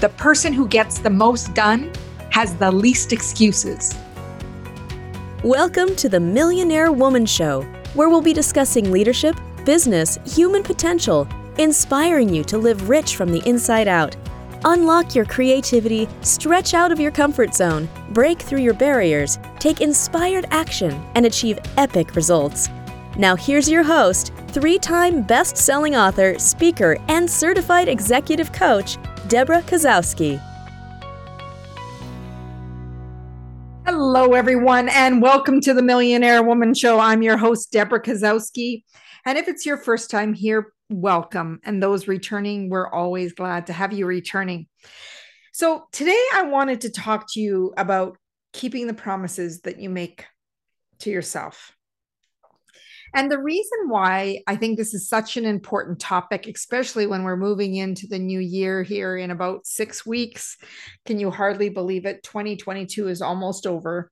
the person who gets the most done has the least excuses. Welcome to the Millionaire Woman Show, where we'll be discussing leadership, business, human potential, inspiring you to live rich from the inside out. Unlock your creativity, stretch out of your comfort zone, break through your barriers, take inspired action, and achieve epic results. Now, here's your host, three time best selling author, speaker, and certified executive coach, Debra Kasowski. Hello, everyone, and welcome to the Millionaire Woman Show. I'm your host, Debra Kasowski. And if it's your first time here, welcome. And those returning, we're always glad to have you returning. So, today I wanted to talk to you about keeping the promises that you make to yourself. And the reason why I think this is such an important topic, especially when we're moving into the new year here in about six weeks, can you hardly believe it? 2022 is almost over.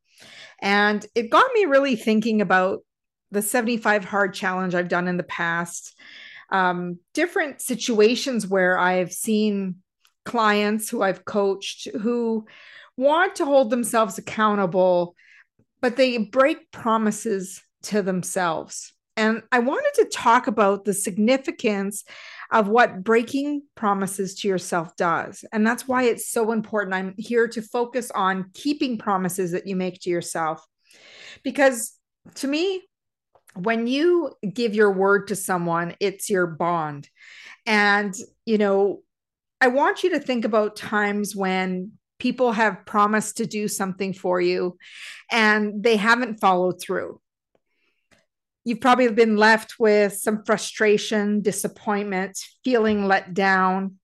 And it got me really thinking about the 75 hard challenge I've done in the past, um, different situations where I've seen clients who I've coached who want to hold themselves accountable, but they break promises to themselves. And I wanted to talk about the significance of what breaking promises to yourself does. And that's why it's so important. I'm here to focus on keeping promises that you make to yourself. Because to me, when you give your word to someone, it's your bond. And, you know, I want you to think about times when people have promised to do something for you and they haven't followed through you've probably been left with some frustration, disappointment, feeling let down.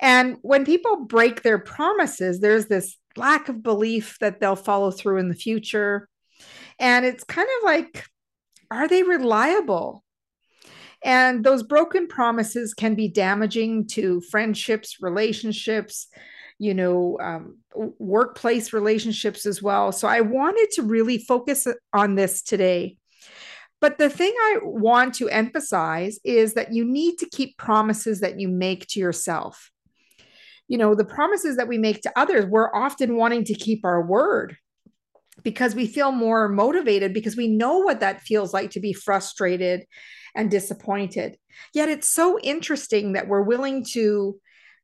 And when people break their promises, there's this lack of belief that they'll follow through in the future. And it's kind of like, are they reliable? And those broken promises can be damaging to friendships, relationships, you know, um, workplace relationships as well. So I wanted to really focus on this today but the thing I want to emphasize is that you need to keep promises that you make to yourself. You know, the promises that we make to others, we're often wanting to keep our word because we feel more motivated because we know what that feels like to be frustrated and disappointed. Yet it's so interesting that we're willing to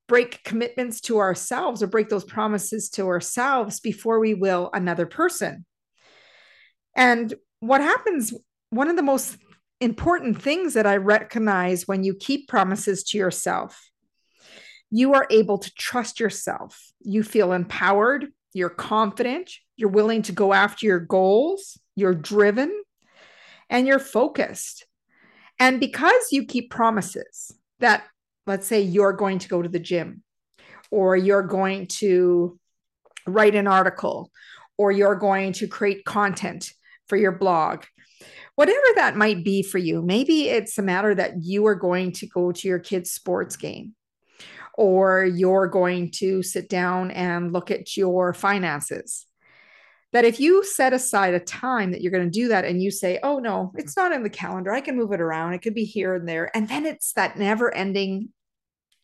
break commitments to ourselves or break those promises to ourselves before we will another person. And what happens one of the most important things that I recognize when you keep promises to yourself, you are able to trust yourself. You feel empowered, you're confident, you're willing to go after your goals, you're driven, and you're focused. And because you keep promises that, let's say, you're going to go to the gym, or you're going to write an article, or you're going to create content for your blog, whatever that might be for you. Maybe it's a matter that you are going to go to your kid's sports game or you're going to sit down and look at your finances. That if you set aside a time that you're going to do that and you say, oh, no, it's not in the calendar, I can move it around, it could be here and there. And then it's that never ending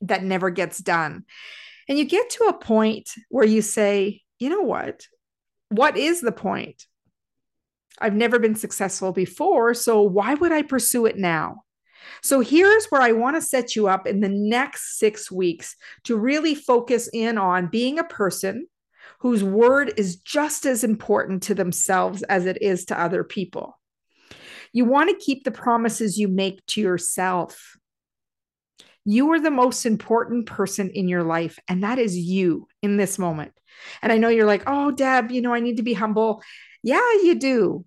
that never gets done. And you get to a point where you say, you know what? What is the point? I've never been successful before. So why would I pursue it now? So here's where I want to set you up in the next six weeks to really focus in on being a person whose word is just as important to themselves as it is to other people. You want to keep the promises you make to yourself. You are the most important person in your life, and that is you in this moment. And I know you're like, oh, Deb, you know, I need to be humble. Yeah, you do.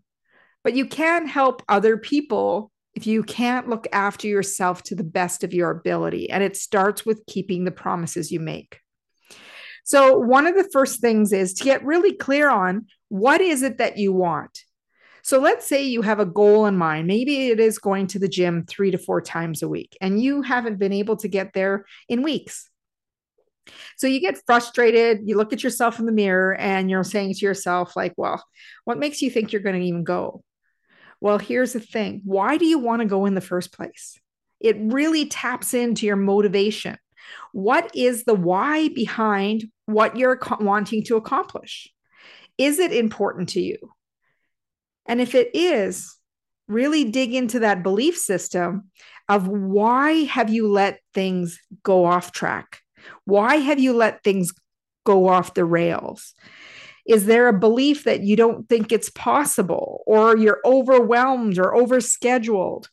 But you can't help other people if you can't look after yourself to the best of your ability. And it starts with keeping the promises you make. So, one of the first things is to get really clear on what is it that you want. So, let's say you have a goal in mind. Maybe it is going to the gym three to four times a week, and you haven't been able to get there in weeks. So you get frustrated, you look at yourself in the mirror and you're saying to yourself, like, well, what makes you think you're going to even go? Well, here's the thing why do you want to go in the first place? It really taps into your motivation. What is the why behind what you're wanting to accomplish? Is it important to you? And if it is, really dig into that belief system of why have you let things go off track? Why have you let things go off the rails? Is there a belief that you don't think it's possible or you're overwhelmed or overscheduled?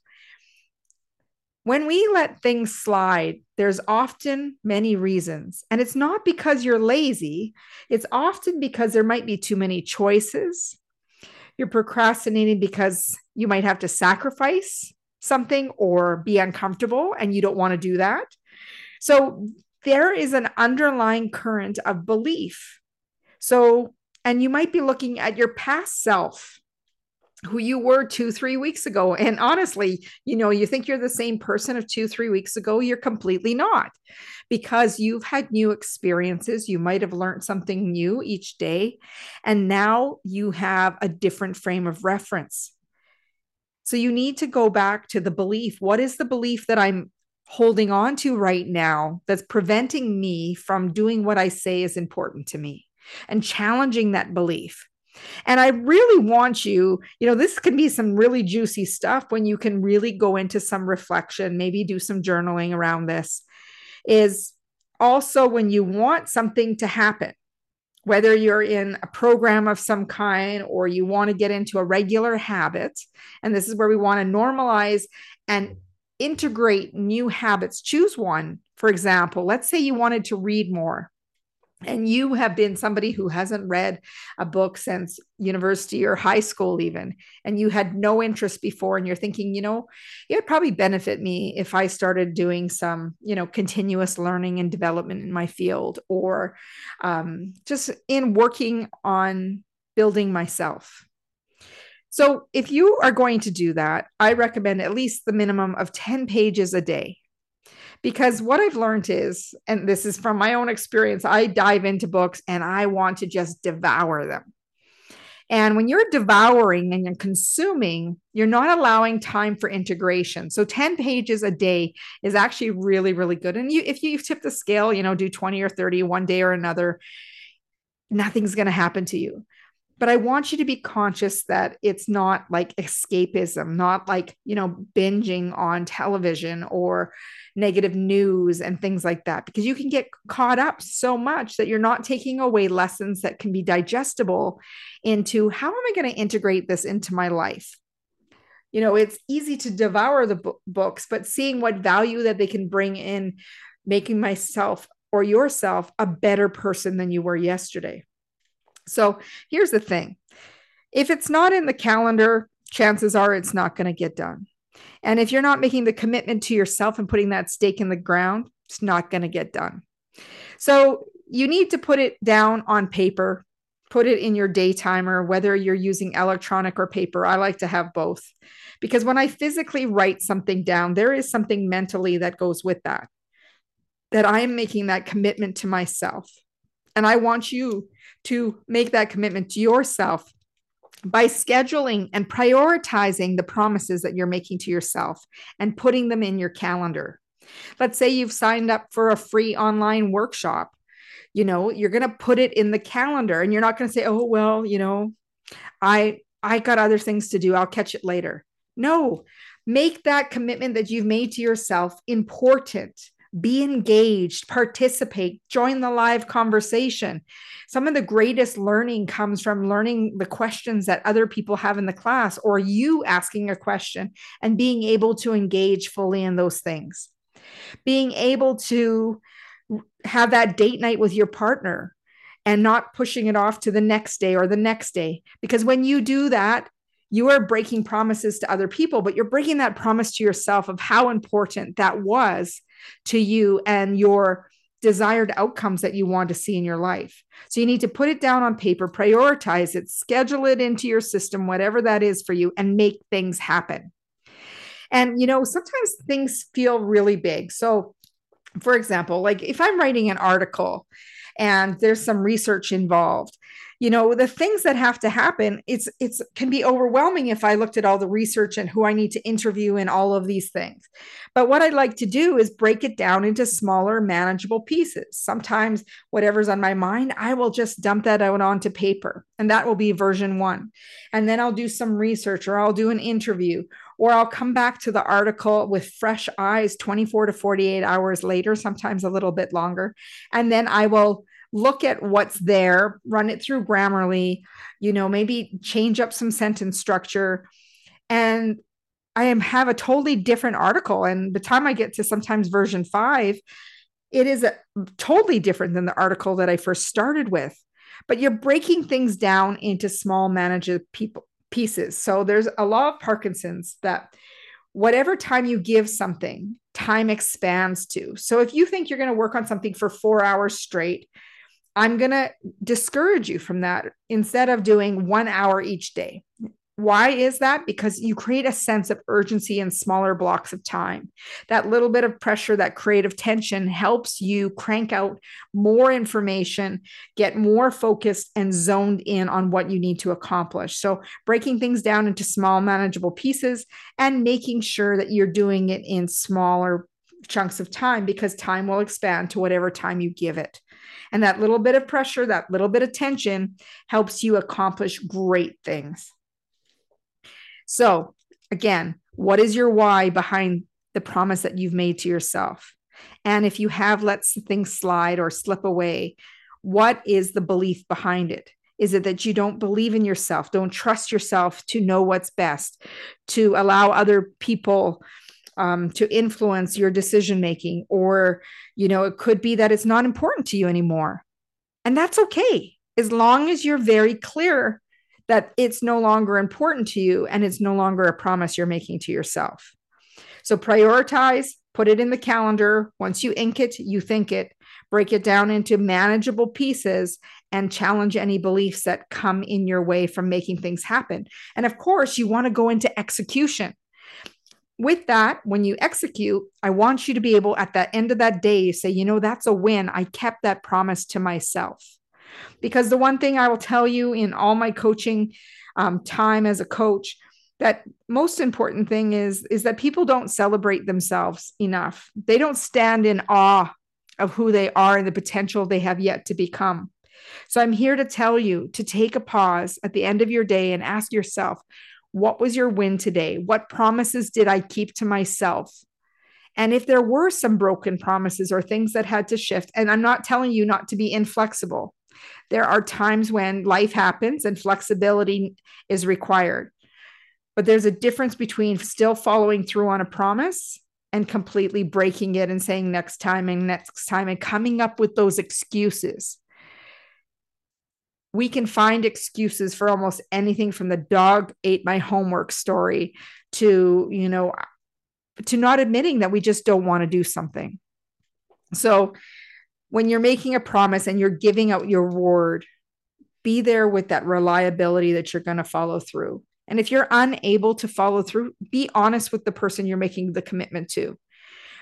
When we let things slide, there's often many reasons. And it's not because you're lazy, it's often because there might be too many choices. You're procrastinating because you might have to sacrifice something or be uncomfortable and you don't want to do that. So there is an underlying current of belief. So, and you might be looking at your past self who you were two, three weeks ago. And honestly, you know, you think you're the same person of two, three weeks ago. You're completely not because you've had new experiences. You might have learned something new each day. And now you have a different frame of reference. So you need to go back to the belief. What is the belief that I'm holding on to right now that's preventing me from doing what I say is important to me and challenging that belief? And I really want you, you know, this can be some really juicy stuff when you can really go into some reflection, maybe do some journaling around this. Is also when you want something to happen, whether you're in a program of some kind or you want to get into a regular habit. And this is where we want to normalize and integrate new habits. Choose one. For example, let's say you wanted to read more and you have been somebody who hasn't read a book since university or high school even and you had no interest before and you're thinking you know it would probably benefit me if i started doing some you know continuous learning and development in my field or um, just in working on building myself. So if you are going to do that i recommend at least the minimum of 10 pages a day because what I've learned is, and this is from my own experience, I dive into books and I want to just devour them. And when you're devouring and you're consuming, you're not allowing time for integration. So 10 pages a day is actually really, really good. And you, if you tip the scale, you know, do 20 or 30 one day or another, nothing's going to happen to you but I want you to be conscious that it's not like escapism, not like, you know, binging on television or negative news and things like that, because you can get caught up so much that you're not taking away lessons that can be digestible into how am I going to integrate this into my life? You know, it's easy to devour the books, but seeing what value that they can bring in making myself or yourself a better person than you were yesterday. So here's the thing if it's not in the calendar, chances are it's not going to get done. And if you're not making the commitment to yourself and putting that stake in the ground, it's not going to get done. So you need to put it down on paper, put it in your day timer, whether you're using electronic or paper. I like to have both because when I physically write something down, there is something mentally that goes with that, that I am making that commitment to myself. And I want you to make that commitment to yourself by scheduling and prioritizing the promises that you're making to yourself and putting them in your calendar. Let's say you've signed up for a free online workshop. You know, you're going to put it in the calendar and you're not going to say, "Oh, well, you know, I I got other things to do. I'll catch it later." No. Make that commitment that you've made to yourself important be engaged, participate, join the live conversation. Some of the greatest learning comes from learning the questions that other people have in the class or you asking a question and being able to engage fully in those things. Being able to have that date night with your partner and not pushing it off to the next day or the next day. Because when you do that, you are breaking promises to other people, but you're breaking that promise to yourself of how important that was to you and your desired outcomes that you want to see in your life. So you need to put it down on paper, prioritize it, schedule it into your system, whatever that is for you, and make things happen. And, you know, sometimes things feel really big. So, for example, like if I'm writing an article and there's some research involved you know the things that have to happen it's it's can be overwhelming if i looked at all the research and who i need to interview and all of these things. But what i'd like to do is break it down into smaller manageable pieces. Sometimes whatever's on my mind i will just dump that out onto paper and that will be version 1 and then i'll do some research or i'll do an interview or I'll come back to the article with fresh eyes 24 to 48 hours later, sometimes a little bit longer. And then I will look at what's there, run it through Grammarly, you know, maybe change up some sentence structure. And I am have a totally different article. And by the time I get to sometimes version five, it is a, totally different than the article that I first started with. But you're breaking things down into small manageable people pieces. So there's a law of Parkinson's that whatever time you give something, time expands to. So if you think you're going to work on something for four hours straight, I'm going to discourage you from that instead of doing one hour each day. Why is that? Because you create a sense of urgency in smaller blocks of time. That little bit of pressure, that creative tension helps you crank out more information, get more focused and zoned in on what you need to accomplish. So, breaking things down into small, manageable pieces and making sure that you're doing it in smaller chunks of time because time will expand to whatever time you give it. And that little bit of pressure, that little bit of tension helps you accomplish great things. So, again, what is your why behind the promise that you've made to yourself? And if you have let things slide or slip away, what is the belief behind it? Is it that you don't believe in yourself, don't trust yourself to know what's best, to allow other people um, to influence your decision making or you know it could be that it's not important to you anymore. And that's okay as long as you're very clear that it's no longer important to you and it's no longer a promise you're making to yourself. So prioritize put it in the calendar. Once you ink it you think it. Break it down into manageable pieces and challenge any beliefs that come in your way from making things happen. And of course you want to go into execution with that, when you execute, I want you to be able at the end of that day say, you know, that's a win. I kept that promise to myself. Because the one thing I will tell you in all my coaching um, time as a coach, that most important thing is is that people don't celebrate themselves enough. They don't stand in awe of who they are and the potential they have yet to become. So I'm here to tell you to take a pause at the end of your day and ask yourself, what was your win today? What promises did I keep to myself? And if there were some broken promises or things that had to shift, and I'm not telling you not to be inflexible, there are times when life happens and flexibility is required. But there's a difference between still following through on a promise and completely breaking it and saying next time and next time and coming up with those excuses we can find excuses for almost anything from the dog ate my homework story to, you know, to not admitting that we just don't want to do something. So when you're making a promise and you're giving out your word, be there with that reliability that you're going to follow through. And if you're unable to follow through, be honest with the person you're making the commitment to.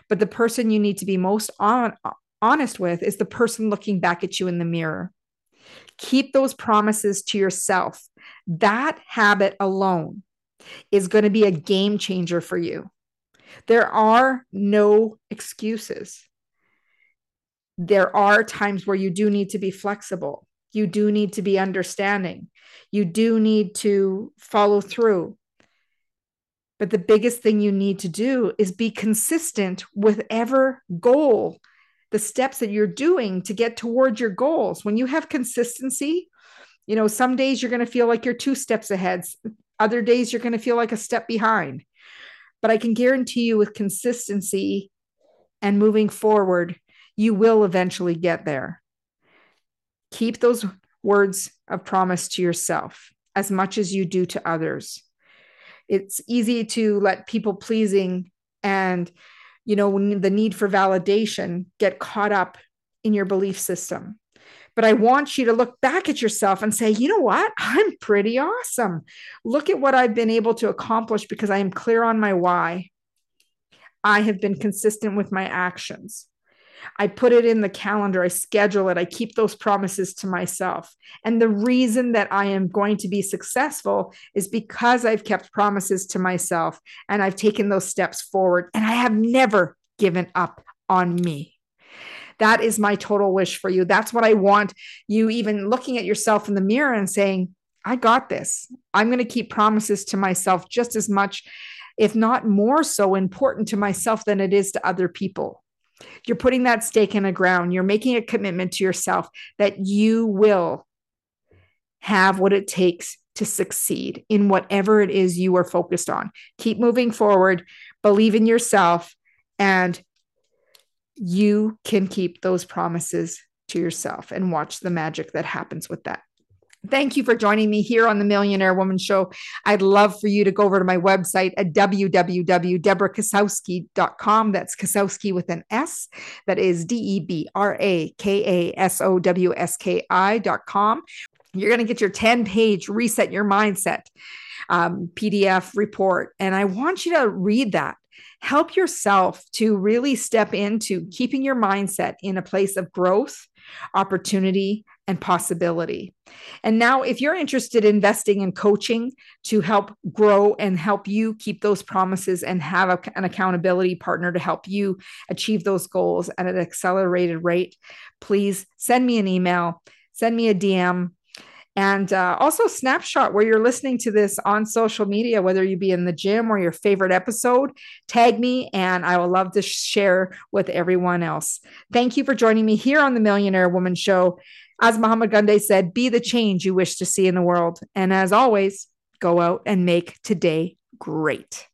But the person you need to be most on, honest with is the person looking back at you in the mirror. Keep those promises to yourself. That habit alone is going to be a game changer for you. There are no excuses. There are times where you do need to be flexible. You do need to be understanding. You do need to follow through. But the biggest thing you need to do is be consistent with ever goal the steps that you're doing to get towards your goals. When you have consistency, you know, some days you're going to feel like you're two steps ahead, other days you're going to feel like a step behind. But I can guarantee you, with consistency and moving forward, you will eventually get there. Keep those words of promise to yourself as much as you do to others. It's easy to let people pleasing and you know, the need for validation get caught up in your belief system. But I want you to look back at yourself and say, you know what? I'm pretty awesome. Look at what I've been able to accomplish because I am clear on my why. I have been consistent with my actions. I put it in the calendar, I schedule it, I keep those promises to myself. And the reason that I am going to be successful is because I've kept promises to myself and I've taken those steps forward and I have never given up on me. That is my total wish for you. That's what I want you even looking at yourself in the mirror and saying, I got this. I'm going to keep promises to myself just as much, if not more so important to myself than it is to other people. You're putting that stake in the ground. You're making a commitment to yourself that you will have what it takes to succeed in whatever it is you are focused on. Keep moving forward, believe in yourself, and you can keep those promises to yourself and watch the magic that happens with that. Thank you for joining me here on the Millionaire Woman Show. I'd love for you to go over to my website at www.debrakasowski.com. That's Kasowski with an S. That is D E B R A K A S O W S K I.com. You're going to get your 10 page reset your mindset um, PDF report. And I want you to read that help yourself to really step into keeping your mindset in a place of growth, opportunity, and possibility. And now, if you're interested in investing in coaching to help grow and help you keep those promises and have a, an accountability partner to help you achieve those goals at an accelerated rate, please send me an email, send me a DM and uh, also snapshot where you're listening to this on social media whether you be in the gym or your favorite episode tag me and i will love to share with everyone else thank you for joining me here on the millionaire woman show as Mahatma Gandhi said be the change you wish to see in the world and as always go out and make today great